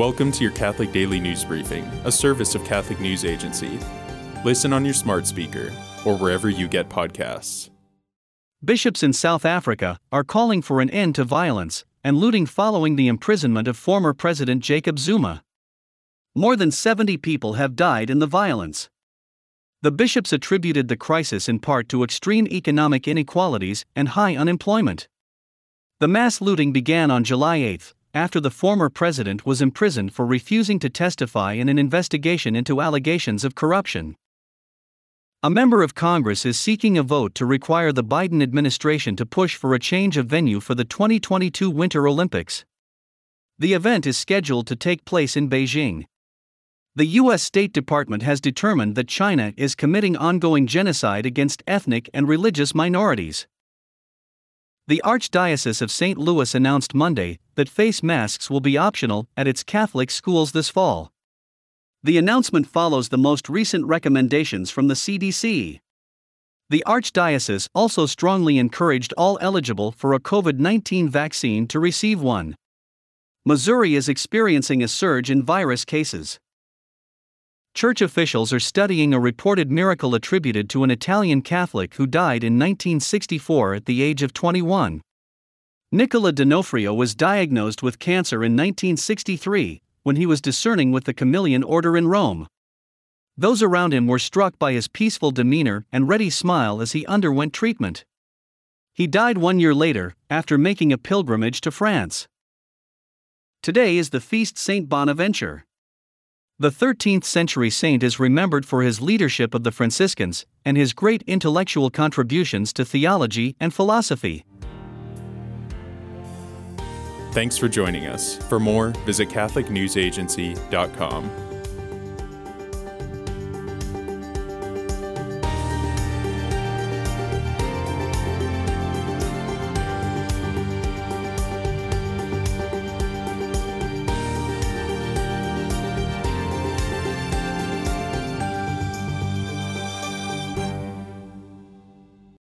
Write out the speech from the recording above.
Welcome to your Catholic Daily News Briefing, a service of Catholic News Agency. Listen on your smart speaker or wherever you get podcasts. Bishops in South Africa are calling for an end to violence and looting following the imprisonment of former President Jacob Zuma. More than 70 people have died in the violence. The bishops attributed the crisis in part to extreme economic inequalities and high unemployment. The mass looting began on July 8 after the former president was imprisoned for refusing to testify in an investigation into allegations of corruption. A member of Congress is seeking a vote to require the Biden administration to push for a change of venue for the 2022 Winter Olympics. The event is scheduled to take place in Beijing. The U.S. State Department has determined that China is committing ongoing genocide against ethnic and religious minorities. The Archdiocese of St. Louis announced Monday that face masks will be optional at its Catholic schools this fall. The announcement follows the most recent recommendations from the CDC. The Archdiocese also strongly encouraged all eligible for a COVID 19 vaccine to receive one. Missouri is experiencing a surge in virus cases. Church officials are studying a reported miracle attributed to an Italian Catholic who died in 1964 at the age of 21. Nicola D'Onofrio was diagnosed with cancer in 1963 when he was discerning with the Camillian order in Rome. Those around him were struck by his peaceful demeanor and ready smile as he underwent treatment. He died one year later, after making a pilgrimage to France. Today is the feast Saint Bonaventure. The 13th century saint is remembered for his leadership of the Franciscans and his great intellectual contributions to theology and philosophy. Thanks for joining us. For more, visit CatholicNewsAgency.com.